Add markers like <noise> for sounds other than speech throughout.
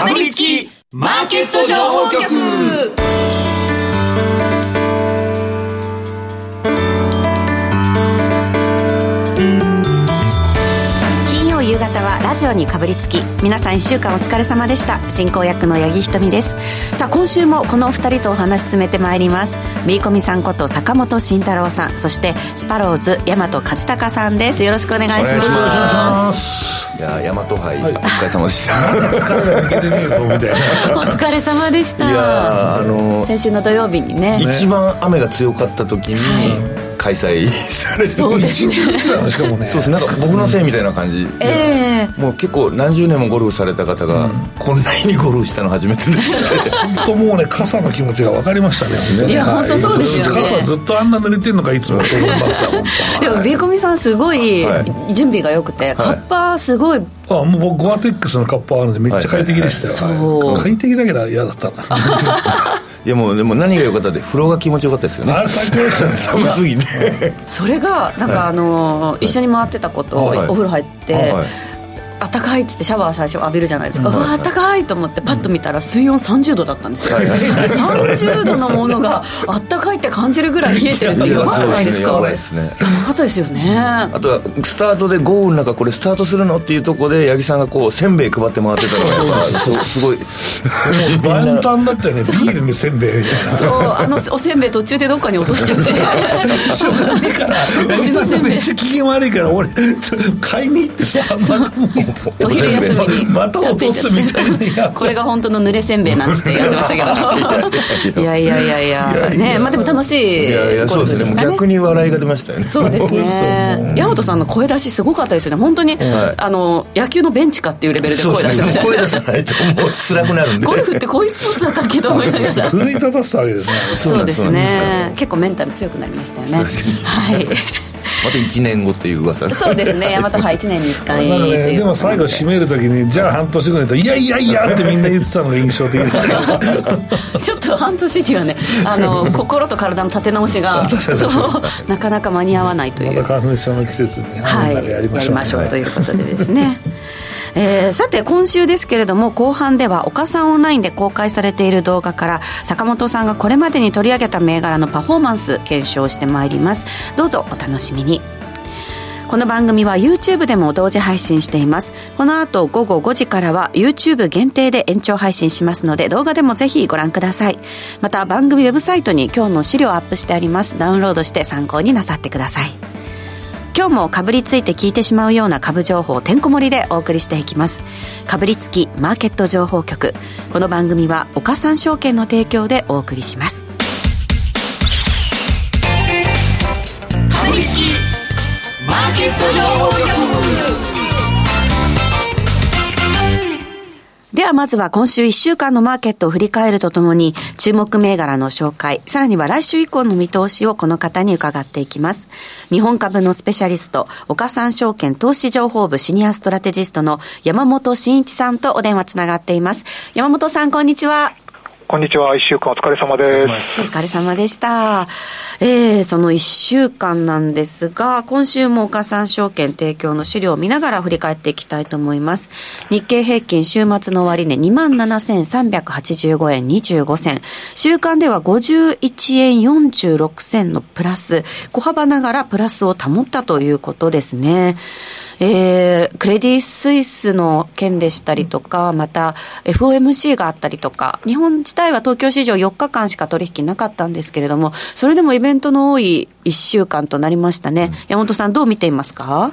かぶりつきマーケット情報局。ジオにかぶりつき皆さん1週間お疲れ様でした。進行役の八木ひとみです。さあ今週もこのお二人とお話進めてまいります。ビーコミさんこと坂本慎太郎さんそしてスパローズ大和勝孝さんです。よろしくお願いします。お願いします。いや大和杯、はい、お疲れ様でした。お疲れ様でした。いやあの先週の土曜日にね。一番雨が強かった時に、はい開催されてそうですね。しかもね。そうですなんか僕のせいみたいな感じ。ええ。ー、もう結構何十年もゴルフされた方が、うん、こんなにゴルフしたの初めてですって。<laughs> 本当もうね傘の気持ちが分かりましたね。いや、本当そうですよね。傘ずっとあんな濡れてるのかいつもと思いますよでもビーコミさんすごい準備が良くて、はい、カッパすごい。あもう僕ゴアテックスのカッパあるんでめっちゃ快適でしたよ、はいはい、快適だけど嫌だった。な <laughs> いやもうでも何が良かったって風呂が気持ちよかったですよね。<laughs> 寒すぎて。それがなんかあの、一緒に回ってた子とお風呂入って、あったかいっつってシャワー最初浴びるじゃないですか、うん、わあったかいと思ってパッと見たら水温30度だったんですよ、はい。はい、30度のものがあ <laughs> かいって感じるぐらい冷えてるってやばくないですか？やばいですね。やばかったですよね。あとはスタートで豪雨の中これスタートするのっていうところで八木さんがこうせんべい配って回ってたのが <laughs> す。ごい。万端だったよねビールにせんべいみたいな。そうあのおせんべい途中でどっかに落としちゃって。しょうがないから私のせんべい。めっちゃ機嫌悪いから俺買いに行ってさまたもう。お昼休みにまた落とすみたいな。これが本当の濡れせんべいなんつってやってましたけど。いやいや。いやいやねまあでも楽しいいやいやそうですね。逆に笑いが出ましたよね。そうですね。大和さんの声出しすごかったですよね。本当に、あの野球のベンチかっていうレベルで声出してました声出さないともう辛くなるんで。ゴルフってこういうスポーツだったけど奮い立たせたわけです。ねそうですね。結構メンタル強くなりましたよね。はいまた1年後っていう噂。そうですね。大和杯1年に1回ね、で。も最後締めるときにじゃあ半年後にといやいやいやってみんな言ってたのが印象的でした <laughs> ちょっと半年にはねあの <laughs> 心と体の立て直しが <laughs> そうなかなか間に合わないという。また花粉症の季節に、はい、やりましょう、ということでですねえー、さて今週ですけれども後半では岡さんオンラインで公開されている動画から坂本さんがこれまでに取り上げた銘柄のパフォーマンス検証してまいります。どうぞお楽しみに。この番組は YouTube でも同時配信しています。この後午後5時からは YouTube 限定で延長配信しますので動画でもぜひご覧ください。また番組ウェブサイトに今日の資料をアップしてあります。ダウンロードして参考になさってください。今日もかぶりついて聞いてしまうような株情報てんこ盛りでお送りしていきます。かぶりつきマーケット情報局。この番組は岡三証券の提供でお送りします。かぶりつきマーケット情報局。ではまずは今週1週間のマーケットを振り返るとともに注目銘柄の紹介、さらには来週以降の見通しをこの方に伺っていきます。日本株のスペシャリスト、岡三証券投資情報部シニアストラテジストの山本慎一さんとお電話つながっています。山本さん、こんにちは。こんにちは。一週間お疲れ様です。お疲れ様でした。えー、その一週間なんですが、今週も岡三証券提供の資料を見ながら振り返っていきたいと思います。日経平均週末の終値、27,385円25銭。週間では51円46銭のプラス、小幅ながらプラスを保ったということですね。えー、クレディ・スイスの件でしたりとか、また FOMC があったりとか、日本自体は東京市場4日間しか取引なかったんですけれども、それでもイベントの多い1週間となりましたね。うん、山本さん、どう見ていますか？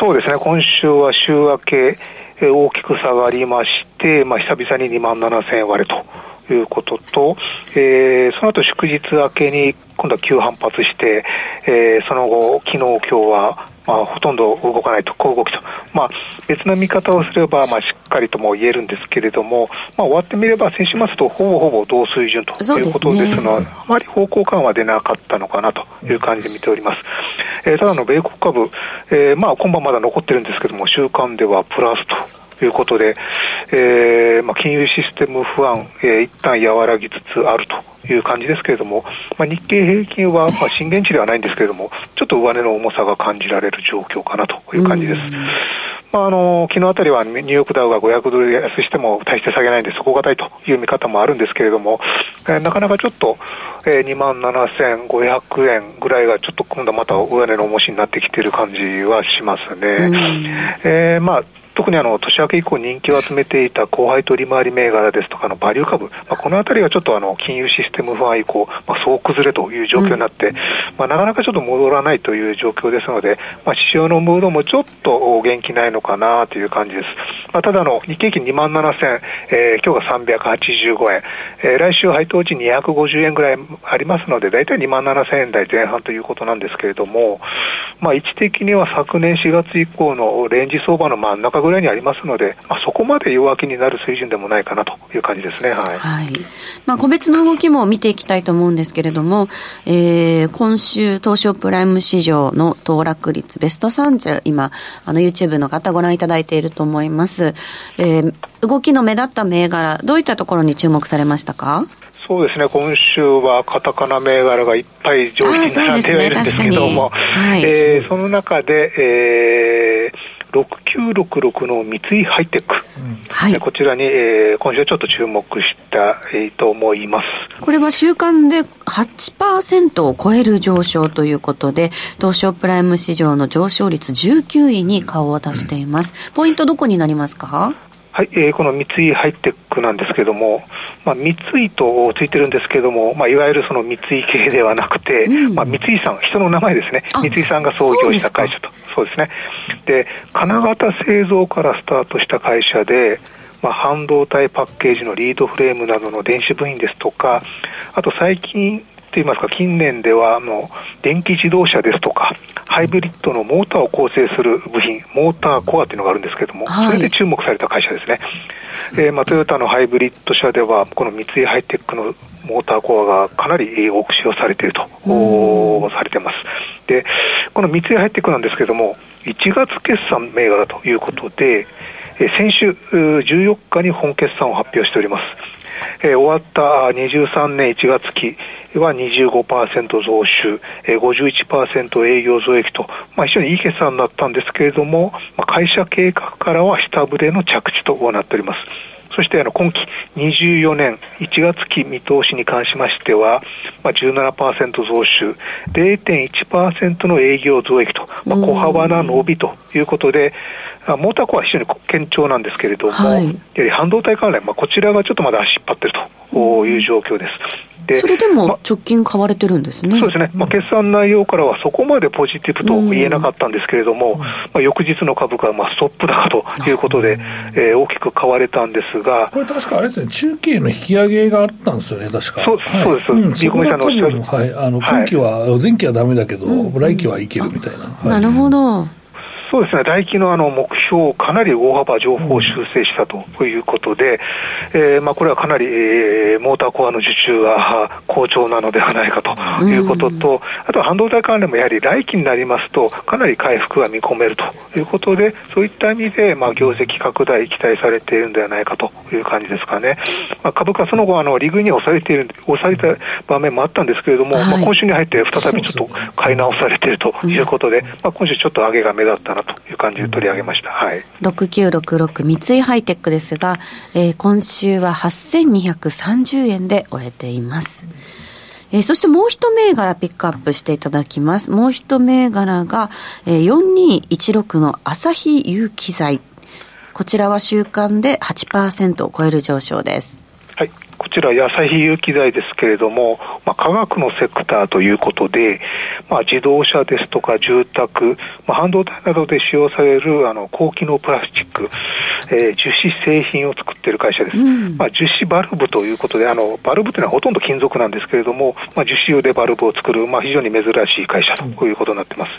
そうですね、今週は週明け、大きく下がりまして、まあ、久々に2万7000円割れということと、えー、その後祝日明けに今度は急反発して、えー、その後、昨日、今日はまあ、ほとんど動かないと、小動きと、まあ、別の見方をすれば、まあ、しっかりとも言えるんですけれども、まあ、終わってみれば、先週末とほぼほぼ同水準ということですので、ね、あまり方向感は出なかったのかなという感じで見ております。えー、ただの米国株、えー、まあ、今晩まだ残ってるんですけども、週間ではプラスということで、えーまあ、金融システム不安、えー、一旦和らぎつつあるという感じですけれども、まあ、日経平均は、まあ、震源地ではないんですけれども、ちょっと上値の重さが感じられる状況かなという感じです。まあ、あの昨日あたりはニューヨークダウが500ドル安しても大して下げないんで、底堅いという見方もあるんですけれども、えー、なかなかちょっと、えー、2万7500円ぐらいがちょっと今度はまた上値の重しになってきている感じはしますね。えー、まあ特にあの年明け以降人気を集めていた後輩取り回り銘柄ですとかのバリュー株、まあ、このあたりがちょっとあの金融システム不安以降、まあ、総崩れという状況になって、まあ、なかなかちょっと戻らないという状況ですので、まあ、市場のムードもちょっと元気ないのかなという感じです。まあ、ただの、日経平均2万7000、えー、今日が385円、えー、来週配当値250円ぐらいありますので、大体2万7000円台前半ということなんですけれども、まあ、位置的には昨年4月以降のレンジ相場の真ん中ぐらいにありますので、まあ、そこまで弱気になる水準でもないかなという感じですね。はい。はい、まあ、個別の動きも見ていきたいと思うんですけれども、えー、今週、東証プライム市場の騰落率ベスト30、今、あの、YouTube の方ご覧いただいていると思います。えー、動きの目立った銘柄、どういったところに注目されましたか？そうですね、今週はカタカナ銘柄がいっぱい上位に並んではいるんですけども、そ、ねはい、えー、その中で、えー、6966の三井ハイテク、はい、こちらに、えー、今週はちょっと注目した、えー、と思います。これは週間で8%を超える上昇ということで、東証プライム市場の上昇率19位に顔を出しています。ポイントどこになりますか？はい、えー、この三井ハイテクなんですけども、まあ、三井とついてるんですけども、まあ、いわゆるその三井系ではなくて、うん、まあ、三井さん、人の名前ですね、三井さんが創業した会社と、そうですね、で金型製造からスタートした会社で、まあ、半導体パッケージのリードフレームなどの電子部品ですとか、あと最近といいますか、近年ではあの電気自動車ですとか、ハイブリッドのモーターを構成する部品、モーターコアというのがあるんですけれども、はい、それで注目された会社ですね。えーまあ、トヨタのハイブリッド車では、この三井ハイテクのモーターコアがかなり多く使用されていると、されています。で、この三井ハイテクなんですけれども、1月決算銘柄ということで、えー、先週14日に本決算を発表しております。えー、終わった23年1月期は25%増収、えー、51%営業増益と、まあ、非常にいい決算になったんですけれども、まあ、会社計画からは下振れの着地となっております。そしてあの今期24年1月期見通しに関しましては、まあ、17%増収、0.1%の営業増益と、まあ、小幅な伸びということで、モーターコアは非常に堅調なんですけれども、はい、やはり半導体関連、まあ、こちらがちょっとまだ足引っ張っているという状況です。それでも直近買われてるんですね、ま、そうですね、まあ、決算内容からはそこまでポジティブと言えなかったんですけれども、まあ、翌日の株価はまあストップ高ということで、えー、大きく買われたんですが、これ、確かあれですね、中継の引き上げがあったんですよね、確か。そう,、はい、そうです、うん、リコメさんのおっしゃる。はい、あの今期は、はい、前期はだめだけど、来期はいけるみたいな。はい、なるほど。そうですね、来期のあの目標をかなり大幅情報修正したということで、うん、えー、まあ、これはかなり、えー、モーターコアの受注が好調なのではないかということと、うん、あとは半導体関連もやはり来期になりますと、かなり回復が見込めるということで、そういった意味で、まあ、業績拡大期待されているんではないかという感じですかね。まあ、株価その後あの、利食いに押されている、押された場面もあったんですけれども、はい、まあ、今週に入って再びちょっと買い直されているということで、まあ、今週ちょっと上げが目立ったなという感じで取り上げました。はい。6966三井ハイテックですが、えー、今週は8230円で終えています。えー、そしてもう一銘柄ピックアップしていただきます。もう一銘柄が、えー、4216の朝日有機材。こちらは週間で8%を超える上昇です。はい。こちら、朝日有機材ですけれども、まあ、科学のセクターということで、まあ、自動車ですとか住宅、まあ、半導体などで使用されるあの高機能プラスチック、えー、樹脂製品を作っている会社です。うん、まあ、樹脂バルブということで、あのバルブというのはほとんど金属なんですけれども、まあ、樹脂用でバルブを作る、まあ、非常に珍しい会社ということになっています。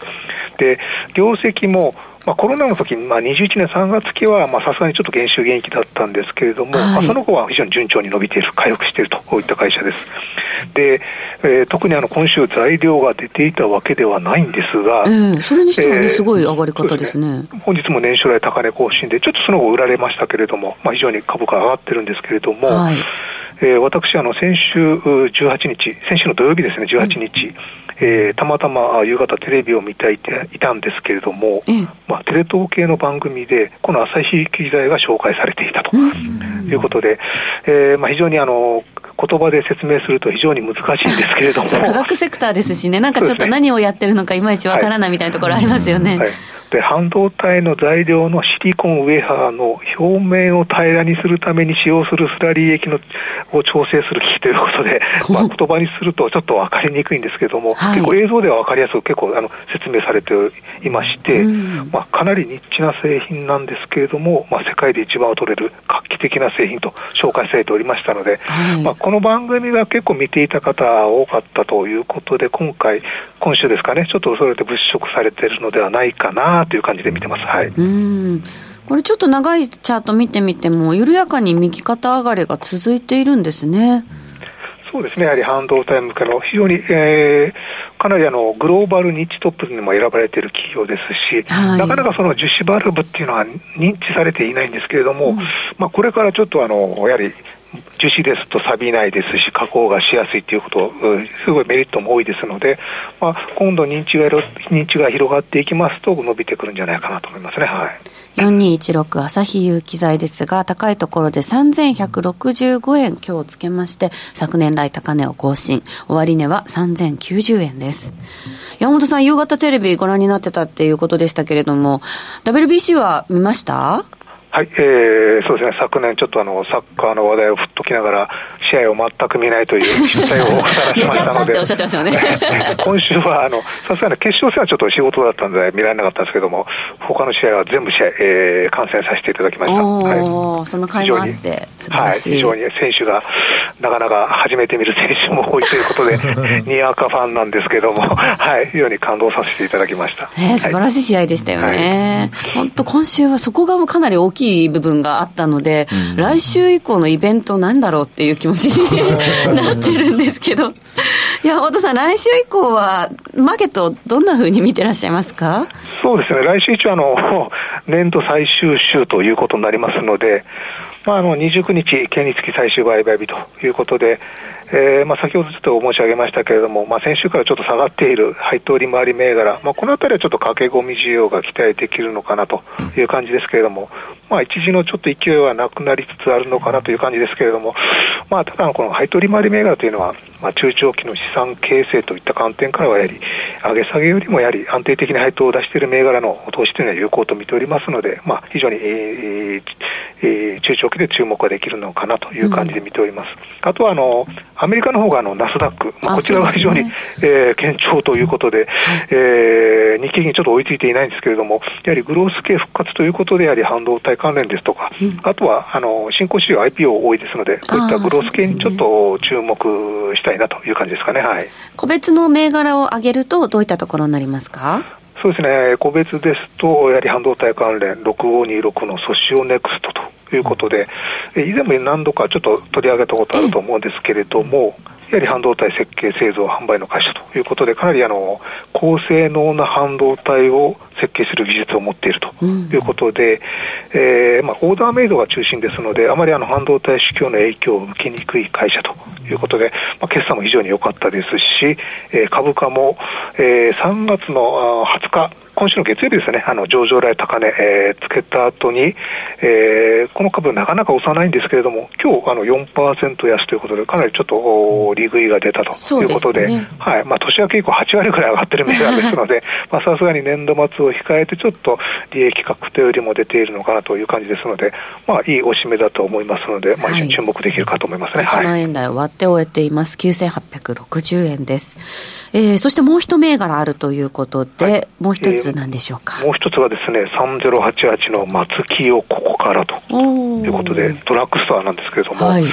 で、業績もまあ、コロナの時まあ、21年3月期はさすがにちょっと減収減益だったんですけれども、はい、まあ、その後は非常に順調に伸びている、回復しているといった会社です。で、えー、特にあの今週、材料が出ていたわけではないんですが、えー、それにしてはね、えー、すごい上がり方ですね、ね、本日も年初来高値更新で、ちょっとその後売られましたけれども、まあ、非常に株価上がってるんですけれども、はい。えー、私あの先週18日先週の土曜日ですね18日、うんえー、たまたま夕方テレビを見ていていたんですけれども、ええ、まあ、テレ東系の番組で、この朝日記載が紹介されていたということで、えーまあ、非常にあの言葉で説明すると非常に難しいんですけれども。<laughs> 科学セクターですしね、なんかちょっと何をやってるのかいまいちわからないみたいなところありますよね。はい。で半導体の材料のシリコンウェハーの表面を平らにするために使用するスラリー液のを調整する機器ということで、<laughs> まあ、言葉にするとちょっと分かりにくいんですけれども、はい、結構映像では分かりやすく結構あの説明されていまして、まあ、かなりニッチな製品なんですけれども、まあ、世界で一番取れる画期的な製品と紹介されておりましたので、はい、まあ、この番組が結構見ていた方多かったということで、今回、今週ですかね、ちょっとそれで物色されているのではないかなという感じで見てます。はい、うん。これちょっと長いチャート見てみても、緩やかに右肩上がりが続いているんですね。そうですね、やはり半導体向けの非常に、えー、かなりあのグローバルニッチトップにも選ばれている企業ですし、はい、なかなかその樹脂バルブっていうのは認知されていないんですけれども、うん、まあ、これからちょっとあのやはり樹脂ですと錆びないですし、加工がしやすいということ、すごいメリットも多いですので、まあ、今度認知が、認知が広がっていきますと、伸びてくるんじゃないかなと思いますね。はい4216朝日有機材ですが、高いところで3165円今日つけまして、昨年来高値を更新。終値は3090円です。山本さん、夕方テレビご覧になってたっていうことでしたけれども、WBC は見ました？はい、えー、そうですね、昨年ちょっとあの、サッカーの話題を振っときながら、試合を全く見ないという <laughs> 失態をさらしましたので、<laughs> 今週は、あの、さすがに決勝戦はちょっと仕事だったんで見られなかったんですけども、他の試合は全部試合、えー、観戦させていただきました。はい、その会もあってはい、非常に選手が、なかなか初めて見る選手も多いということで、<laughs> にわかファンなんですけども、はい、非常に感動させていただきました。えー、素晴らしい試合でしたよね。本、当、今週はそこがかなり大きいきい部分があったので、うん、来週以降のイベントなんだろうっていう気持ちに <laughs> なってるんですけど、いや、太田さん、来週以降は、マーケット、どんなふうに見てらっしゃいますか？そうですね、来週一応あの、年度最終週ということになりますので、まあ、あの29日、権利付き最終売買日ということで、えーまあ、先ほどちょっと申し上げましたけれども、まあ、先週からちょっと下がっている配当利回り銘柄、まあ、このあたりはちょっと駆け込み需要が期待できるのかなという感じですけれども、まあ、一時のちょっと勢いはなくなりつつあるのかなという感じですけれども、まあ、ただ、この配当利回り銘柄というのは、まあ、中長期の資産形成といった観点からは、やはり、上げ下げよりもやはり安定的な配当を出している銘柄の投資というのは有効と見ておりますので、まあ、非常に、えーえー、中長期で注目ができるのかなという感じで見ております。うん、あとはあのアメリカの方があのナスダック、まあ、こちらが非常に、ねえー、堅調ということで、はい、えー、日経にちょっと追いついていないんですけれども、やはりグロース系復活ということで、やはり半導体関連ですとか、うん、あとはあの新興市場 IPO 多いですので、こういったグロース系にちょっと注目したいなという感じですかね。はい、個別の銘柄を上げると、どういったところになりますか？そうですね、個別ですと、やはり半導体関連、6526のソシオネクストということで、以前も何度かちょっと取り上げたことあると思うんですけれども、やはり半導体設計、製造、販売の会社ということで、かなりあの高性能な半導体を設計する技術を持っているということで、うん、えー、まあ、オーダーメイドが中心ですので、あまりあの半導体市況の影響を受けにくい会社ということで、まあ、決算も非常に良かったですし、えー、株価も、えー、3月の20日、今週の月曜日ですね、あの上場来高値、えー、つけた後に、えー、この株なかなか押さないんですけれども、今日あの4%安ということで、かなりちょっと利食いが出たということで、でね、はいまあ、年明け以降8割ぐらい上がってる銘柄ですので、<laughs> さすがに年度末を控えて、ちょっと利益確定よりも出ているのかなという感じですので、まあ、いいおしめだと思いますので、まあ、一緒に注目できるかと思いますね。1万円台を割って終えています。9860円です。えー、そしてもう一銘柄あるということで、はい、もう一つなんでしょうか、えー、もう一つはですね、3088の松木をここからということで、ドラッグストアなんですけれども、はい。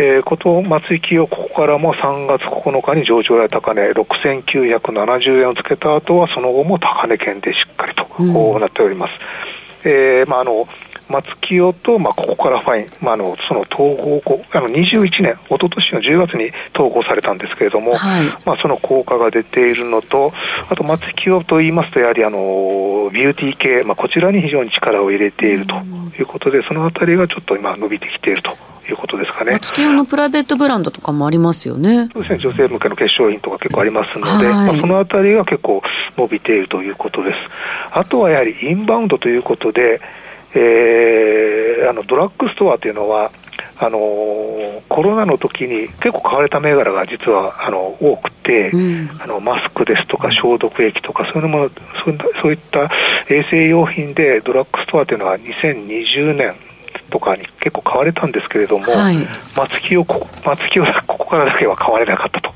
えー、こと松井企業、ここからも3月9日に上場来高値6970円をつけた後は、その後も高値圏でしっかりと、うん、なっております。えーまあ、あの松清と、まあ、ここからファイン、まあ、あのその統合あの21年、一昨年の10月に統合されたんですけれども、はい、まあ、その効果が出ているのと、あと松清といいますと、やはりあのビューティー系、まあ、こちらに非常に力を入れているということで、そのあたりがちょっと今、伸びてきているということですかね。月夜のプライベートブランドとかもありますよね。そうですね、女性向けの化粧品とか結構ありますので、まあ、そのあたりが結構伸びているということです。あとはやはりインバウンドということで、えー、あのドラッグストアというのは、あのコロナの時に結構買われた銘柄が実はあの多くて、うん、あのマスクですとか消毒液とかそういうもそうそういった衛生用品でドラッグストアというのは2020年とかに結構買われたんですけれども、はい、松木を松木を <laughs> ここからだけは買われなかったと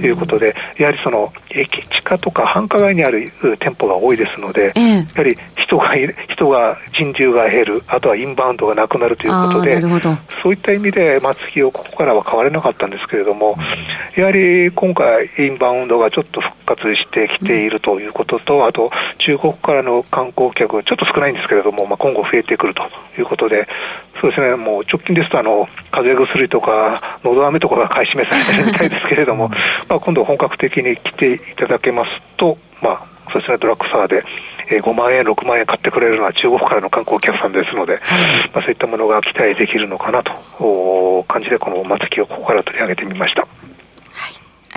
いうことで、やはりその駅地下とか繁華街にある店舗が多いですので、ええ、やはり人が人が人流が減る、あとはインバウンドがなくなるということで、そういった意味で松木をここからは買われなかったんですけれども、やはり今回、インバウンドがちょっと復活してきているということと、あと中国からの観光客、ちょっと少ないんですけれども、まあ、今後増えてくるということで、そうですね、もう直近ですとあの、風邪薬とか、のど飴とかが買い占めされてるみたいですけれども、まあ、今度本格的に来ていただけますと、まあ、そうですね、ドラッグストアで、えー、5万円、6万円買ってくれるのは中国からの観光客さんですので、まあ、そういったものが期待できるのかなと感じで、この松木をここから取り上げてみました。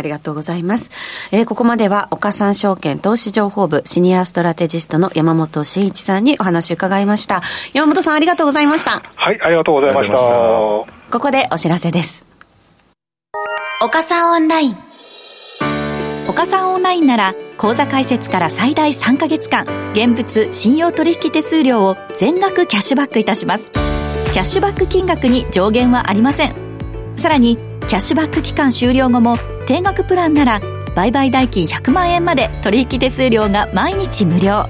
ありがとうございます。えー、ここまでは、岡三証券投資情報部シニアストラテジストの山本慎一さんにお話を伺いました。山本さんありがとうございました。はい、ありがとうございました。ここでお知らせです。岡三オンライン。岡三オンラインなら、口座開設から最大3ヶ月間、現物信用取引手数料を全額キャッシュバックいたします。キャッシュバック金額に上限はありません。さらに、キャッシュバック期間終了後も定額プランなら売買代金100万円まで取引手数料が毎日無料。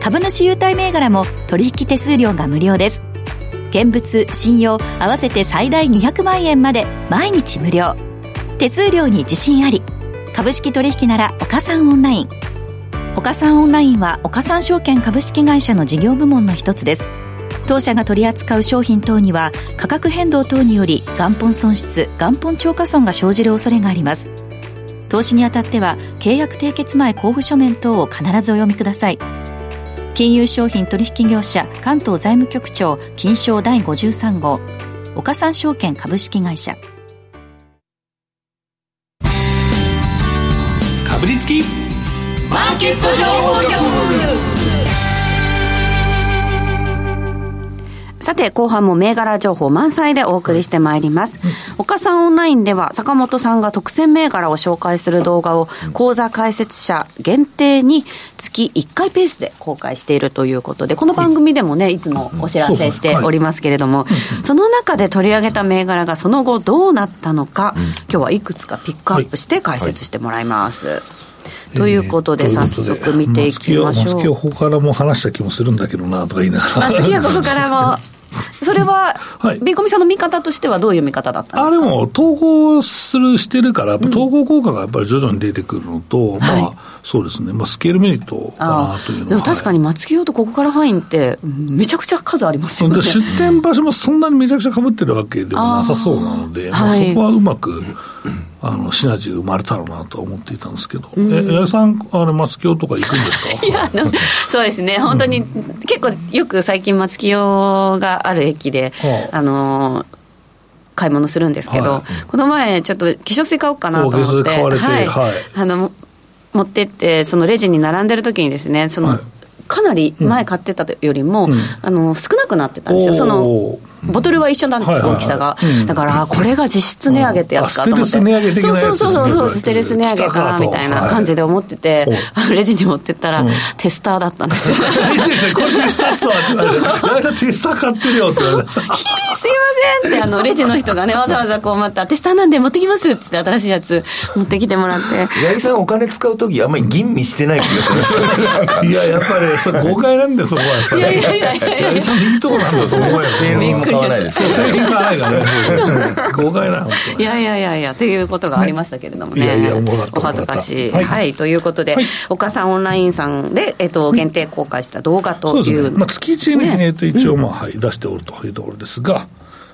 株主優待銘柄も取引手数料が無料です。現物信用合わせて最大200万円まで毎日無料。手数料に自信あり。株式取引なら岡三オンライン。岡三オンラインは岡三証券株式会社の事業部門の一つです。当社が取り扱う商品等には価格変動等により元本損失元本超過損が生じる恐れがあります。投資にあたっては契約締結前交付書面等を必ずお読みください。金融商品取引業者関東財務局長金賞第53号。岡三証券株式会社。かぶりつきマーケット情報局。さて、後半も銘柄情報満載でお送りしてまいります。岡さんオンラインでは、坂本さんが特選銘柄を紹介する動画を、講座解説者限定に月1回ペースで公開しているということで、この番組でもね、いつもお知らせしておりますけれども、その中で取り上げた銘柄がその後どうなったのか、今日はいくつかピックアップして解説してもらいます。ということで、早速見ていきましょう。松木はここからも話した気もするんだけどなとか言いながら。次はここからも <laughs> それは、はい、ビーコミさんの見方としてはどういう見方だったんですか？あでも、統合する、してるから、統合効果がやっぱり徐々に出てくるのと、うん、まあ、はい、そうですね、まあ、スケールメリットかなというのは。でも確かに松木用とここから範囲って、めちゃくちゃ数ありますよね。出店場所もそんなにめちゃくちゃかぶってるわけでもなさそうなので、あまあ、そこはうまく。あのシナジー生まれたろうなと思っていたんですけど、うん、え八重さん、あれ、松清とか行くんですか？いやあの、<laughs> そうですね、本当に、うん、結構よく最近、松清がある駅で、はあ、あの買い物するんですけど、はい、この前、ちょっと化粧水買おうかなと思って、はい、はい、あの持ってって、そのレジに並んでる時にですね、その、はい。かなり前買ってたよりも、うん、あの少なくなってたんですよ、そのボトルは一緒なんで、大きさが、だからこれが実質値上げってやつかと思って、そうそうそうそうステルス値上げかなみたいな感じで思ってて、レジに持ってったら、テスターだったんですよ。<laughs> これテスターっすわってテスター買ってるよって言われてすいませんってあのレジの人がねわざわざこうまたテスターなんで持ってきますって新しいやつ持ってきてもらって。八木さんお金使う時あんまり吟味してない気がする。<laughs> いややっぱりそれ豪快なんでそこはやっぱり。いやいやいやいや八木さんのいいとこなんだよ。そこは買わない買わないからね。豪快な。いやいやいやいや、ということがありましたけれどもね。いやいや、お恥ずかしい。はい、ということで、岡さんオンラインさんで、えっと、限定公開した動画という。まあ、月1に、えっと、一応、まあ、はい、出しておるというところですが、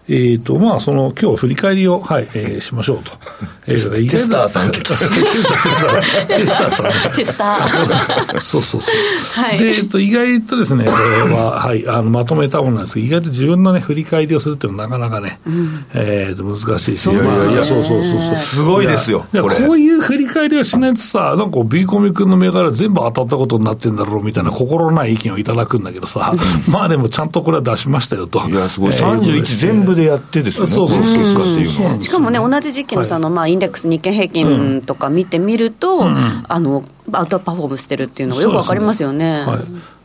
えっ、ー、と、まあ、その、今日振り返りを、はい、えー、しましょうと。<laughs> えー、テスターさん。テスターさん。テスター。そうそうそう。はい。で、えっと、意外とですね、これは、<laughs> はい、あの、まとめたものなんですけど、意外と自分のね、振り返りをするっていうのはなかなかね、うん、えっと、難しいし。いやいやいや、そうそうそうそう。すごいですよ。いや、こういう振り返りはしないとさ、なんか、ビーコミ君の銘柄全部当たったことになってんだろうみたいな心ない意見をいただくんだけどさ、<laughs> まあでもちゃんとこれは出しましたよと。いや、すごい。31全部でやってですよね。そうそうそう。しかもね、同じ時期のその、まあ、インデックス、日経平均とか見てみると、あのアウトパフォームしてるっていうのがよくわかりますよね。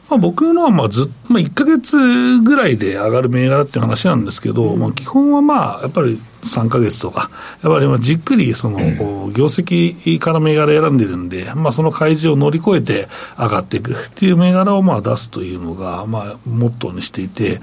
まあ、僕のはまあず、まあ、1か月ぐらいで上がる銘柄っていう話なんですけど、うん、まあ、基本はまあやっぱり3か月とか、やっぱりじっくりその、業績から銘柄選んでるんで、まあ、その開示を乗り越えて上がっていくっていう銘柄をまあ出すというのが、まあ、モットーにしていて、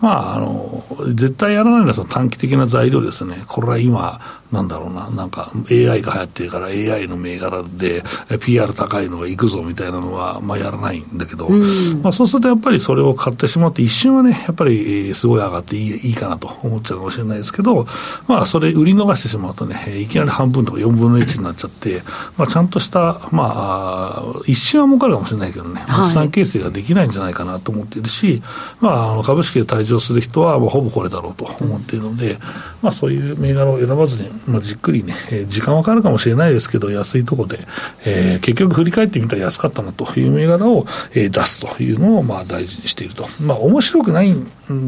まあ、あの絶対やらないのはその短期的な材料ですね、これは今、なんだろうな、なんか AI が流行ってるから AI の銘柄で PR 高いのがいくぞみたいなのは、まあ、やらないんだけど、うん、まあ、そうするとやっぱりそれを買ってしまって、一瞬はね、やっぱりすごい上がっていいいいかなと思っちゃうかもしれないですけど、まあ、それ、売り逃してしまうとね、いきなり半分とか4分の1になっちゃって、まあ、ちゃんとした、まあ、一瞬は儲かるかもしれないけどね、資産形成ができないんじゃないかなと思っているし、まあ、あの株式で退場する人は、まあ、ほぼこれだろうと思っているので、まあ、そういう銘柄を選ばずに、まあ、じっくりね、時間はかかるかもしれないですけど、安いところで、えー、結局振り返ってみたら安かったなという銘柄を、えー、出すというのを、まあ、大事にしていると。まあ、面白くない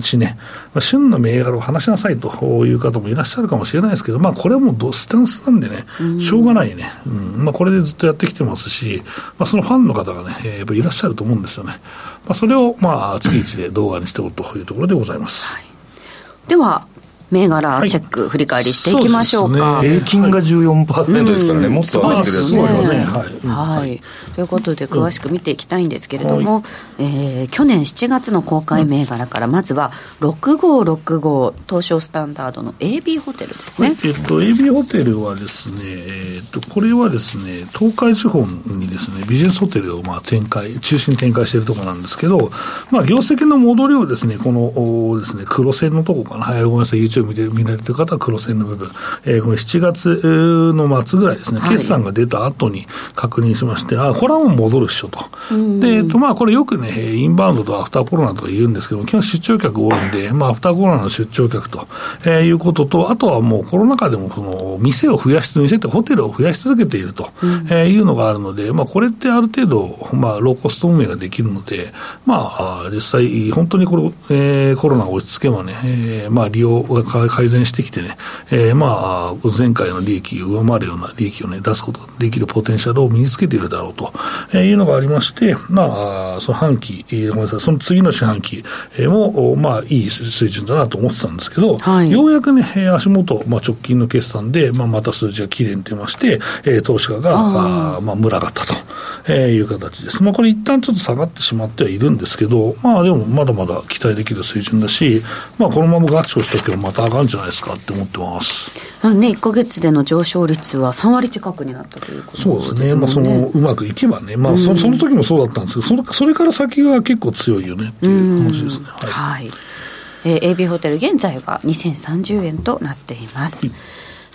しね、まあ、旬の銘柄を話しなさいという方もいらっしゃるかもしれないですけど、まあ、これはもうスタンスなんでね、しょうがないね、うんまあ、これでずっとやってきてますし、まあ、そのファンの方がね、えー、やっぱいらっしゃると思うんですよね。まあ、それを、まあ、月一で動画にしておくというところでございます。はい、では銘柄チェック、振り返りしていきましょうか。うね、平均が14%ですからね、うん、もっと上がってる。やつもありますね。はい、ということで、詳しく見ていきたいんですけれども、うん、えー、去年7月の公開銘柄から、まずは6565東証スタンダードの AB ホテルですね。えっと、AB ホテルはですね、えー、っと、これはですね、東海地方にですね、ビジネスホテルをまあ展開、中心に展開しているところなんですけど、まあ、業績の戻りをですね、このですね、黒線のところかな、はい、ごめんなさい、YouTube を見て見られてる方は黒線の部分、えー、この7月の末ぐらいですね、決算が出た後に確認しまして、あ、これはもう戻るっしょと。で、えっと、まあ、これよくね、インバウンドとアフターコロナとか言うんですけども、基本出張客多いんで、まあ、アフターコロナの出張客と、えー、いうことと、あとはもうコロナ禍でも、その、店を増やし、店ってホテルを増やし続けていると、えー、いうのがあるので、まあ、これってある程度、まあ、ローコスト運営ができるので、まあ、実際、本当にこれ、えー、コロナが落ち着けばね、えー、まあ、利用が改善してきてね、えー、まあ、前回の利益を上回るような利益をね、出すことができるポテンシャルを身につけているだろうと、えー、いうのがありまして、まあ、その半期、えー、ごめんなさい、その次の四半期、えー、も、まあ、いい水準だなと思ってたんですけど、はい、ようやくね、足元、まあ、直近の決算で、まあ、また数字がきれいに出まして、えー、投資家が、ああまあ、群がったと、えー、いう形です。まあ、これ一旦ちょっと下がってしまってはいるんですけど、まあ、でもまだまだ期待できる水準だし、まあ、このまま合唱しとけばまた上がるんじゃないですかって思ってます。ね、1か月での上昇率は3割近くになったということですね。そうですね。まあ、その、うまくいけばね、まあ、そその時もそうだったんですけど、そのそれから先が結構強いよねっていう話ですね。はい。はい、えー、AB ホテル、現在は2030円となっています。はい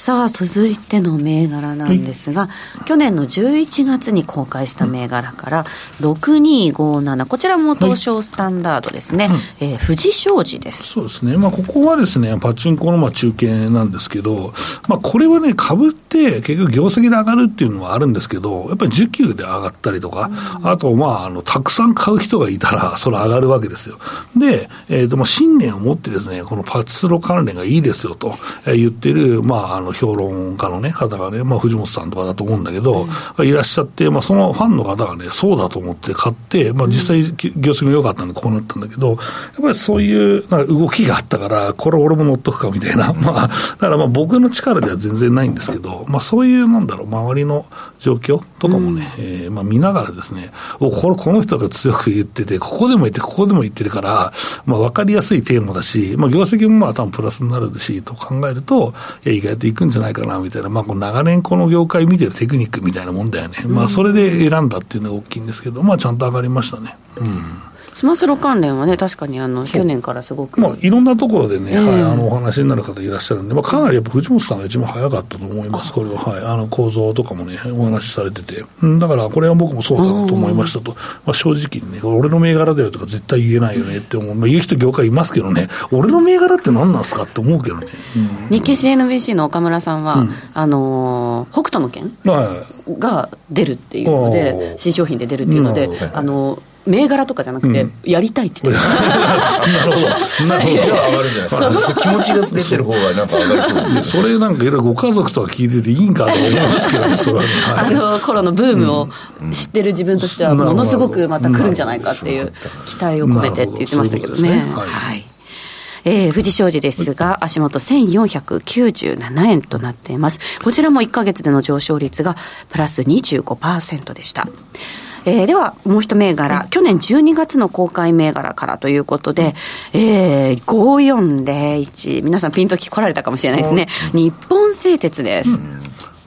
さあ続いての銘柄なんですが、はい、去年の11月に公開した銘柄から6257こちらも東証スタンダードですね、はい、えー、富士商事です。そうですね、まあ、ここはですねパチンコのまあ中継なんですけど、まあ、これはね株って結局業績で上がるっていうのはあるんですけどやっぱり需給で上がったりとか、うん、あとまああのたくさん買う人がいたらそれ上がるわけですよ。で、えーとまあ、信念を持ってですねこのパチスロ関連がいいですよと言ってる、まあ、あの評論家の、ね、方がね、まあ、藤本さんとかだと思うんだけど、うん、いらっしゃって、まあ、そのファンの方がね、そうだと思って買って、まあ、実際、業績も良かったんで、こうなったんだけど、やっぱりそういうなんか動きがあったから、これ、俺も乗っとくかみたいな、<laughs> まあ、だからまあ僕の力では全然ないんですけど、まあ、そういう、なんだろう、周りの状況とかもね、うん、えー、まあ、見ながらですね、おこれ、この人が強く言ってて、ここでも言って、ここでも言ってるから、まあ、分かりやすいテーマだし、まあ、業績もまあ多分プラスになるしと考えると、意外といくんじゃないかなみたいな、まあ、こう長年この業界見てるテクニックみたいなもんだよね、まあ、それで選んだっていうのが大きいんですけど、まあ、ちゃんと上がりましたね。うん。スマスロ関連はね、確かにあの去年からすごく、まあ、いろんなところでね、えー、はい、あのお話になる方いらっしゃるんで、まあ、かなりやっぱ藤本さんが一番早かったと思います、これは、はい、あの構造とかもね、お話しされてて、だからこれは僕もそうだなと思いましたと、まあ、正直にね、俺の銘柄だよとか絶対言えないよねって思う、まあ、言う人、業界いますけどね、俺の銘柄って何なんですかって思うけどね。うん、日経 CNBC の岡村さんは、うん、あの北斗の拳、はい、が出るっていうので、新商品で出るっていうので、あの銘柄とかじゃなくて、やりたいって言ってなるほど。なるほど。じゃあ上がるんじゃないですか。気持ちが出てる方がなんか上がりそう。それなんかいろいろご家族とか聞いてていいんかと思いますけどね、それはね。あの頃のブームを知ってる自分としては、ものすごくまた来るんじゃないかっていう期待を込めてって言ってましたけどね。はい。えー、富士商事ですが、足元1497円となっています。こちらも1か月での上昇率がプラス25%でした。えー、では、もう一銘柄、去年12月の公開銘柄からということで、えー、5401、皆さんピンとき来られたかもしれないですね。日本製鉄です。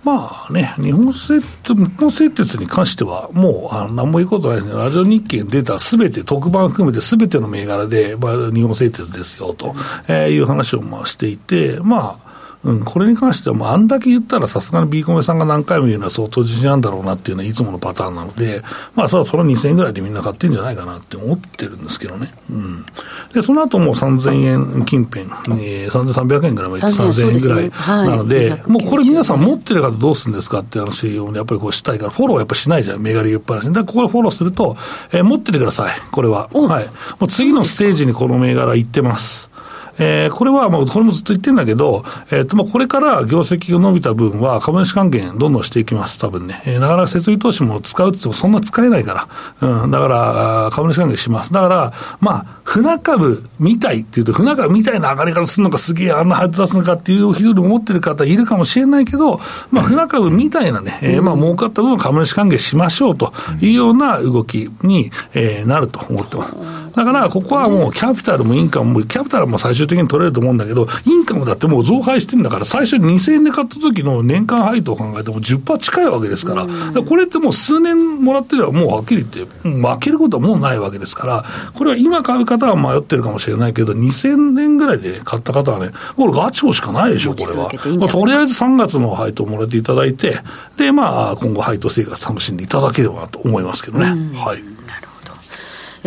まあね、日本製鉄、日本製鉄に関しては、もう、あの、何も言うことないですね。ラジオ日経に出たすべて、特番含めてすべての銘柄で、まあ、日本製鉄ですよ、と、えー、いう話をまあしていて、まあ、うん、これに関しては、もうあんだけ言ったら、さすがに B コメさんが何回も言うのは相当自信あるんだろうなっていうのは、いつものパターンなので、まあ、それはそれ2000円ぐらいでみんな買ってんじゃないかなって思ってるんですけどね。うん、で、その後も3000円近辺、えー、3300円ぐらいまで3000円ぐらいなので、もうこれ皆さん持ってる方どうするんですかって話を、ね、やっぱりこうしたいから、フォローはやっぱしないじゃん、銘柄言っぱなしだからここでフォローすると、えー、持っててください、これは。はい。もう次のステージにこの銘柄行ってます。えー、これはもう、これもずっと言ってるんだけど、えっ、ー、と、まあ、これから業績が伸びた分は株主還元どんどんしていきます、多分ね。えー、なかなか設備投資も使うって言ってもそんな使えないから。うん、だから、株主還元します。だから、まあ、船株みたいっていうと、船株みたいな上がり方するのかすげえあんな配当出すのかっていうふうに思ってる方いるかもしれないけど、まあ、船株みたいなね、えー、まあ、儲かった分を株主還元しましょうというような動きに、えー、なると思ってます。だから、ここはもうキャピタルもインカムも、キャピタルも最終終的に取れると思うんだけど、インカムだってもう増配してるんだから、最初に2000円で買った時の年間配当を考えても10%近いわけですから、からこれってもう数年もらってれば、もうはっきり言って、負けることはもうないわけですから、これは今買う方は迷ってるかもしれないけど、2000年ぐらいで買った方はね、これガチホしかないでしょ、これは。まあ、とりあえず3月の配当をもらっていただいて、で、まあ、今後配当生活楽しんでいただければなと思いますけどね。はい。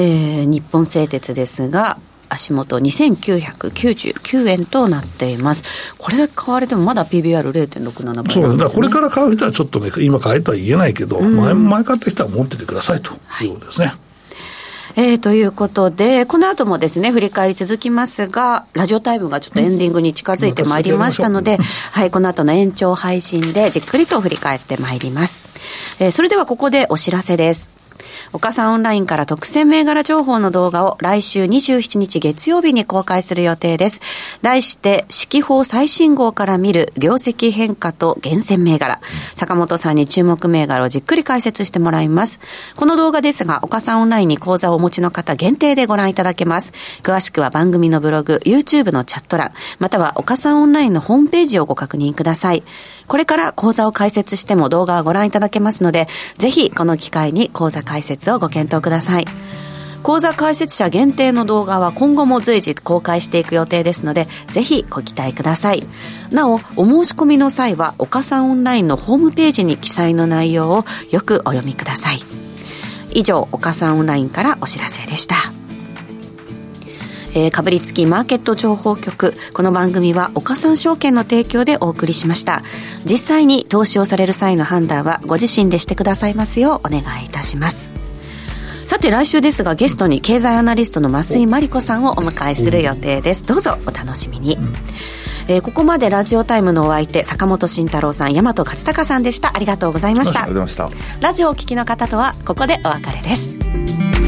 えー、日本製鉄ですが、足元2999円となっています。これだけ買われてもまだ PBR0.67 倍、ね、そうだ、これから買う人はちょっとね、今買えとは言えないけど、うん、前前買った人は持っててくださいということですね。はいえー、ということで、この後もですね、振り返り続きますが、ラジオタイムがちょっとエンディングに近づいてまいりましたので、はい、この後の延長配信でじっくりと振り返ってまいります。えー、それではここでお知らせです。岡さんオンラインから特選銘柄情報の動画を来週27日月曜日に公開する予定です。題して、四季報最新号から見る業績変化と厳選銘柄。坂本さんに注目銘柄をじっくり解説してもらいます。この動画ですが、岡さんオンラインに講座をお持ちの方限定でご覧いただけます。詳しくは番組のブログ、YouTube のチャット欄、または岡さんオンラインのホームページをご確認ください。これから講座を開設しても動画をご覧いただけますので、ぜひこの機会に講座開設をご検討ください。講座開設者限定の動画は今後も随時公開していく予定ですので、ぜひご期待ください。なお、お申し込みの際は、岡さんオンラインのホームページに記載の内容をよくお読みください。以上、岡さんオンラインからお知らせでした。えー、かぶりつきマーケット情報局この番組は岡三証券の提供でお送りしました実際に投資をされる際の判断はご自身でしてくださいますようお願いいたしますさて来週ですがゲストに経済アナリストの増井真理子さんをお迎えする予定です。どうぞお楽しみに、えー、ここまでラジオタイムのお相手坂本慎太郎さん大和勝孝さんでした。ありがとうございました。ラジオをお聞きの方とはここでお別れです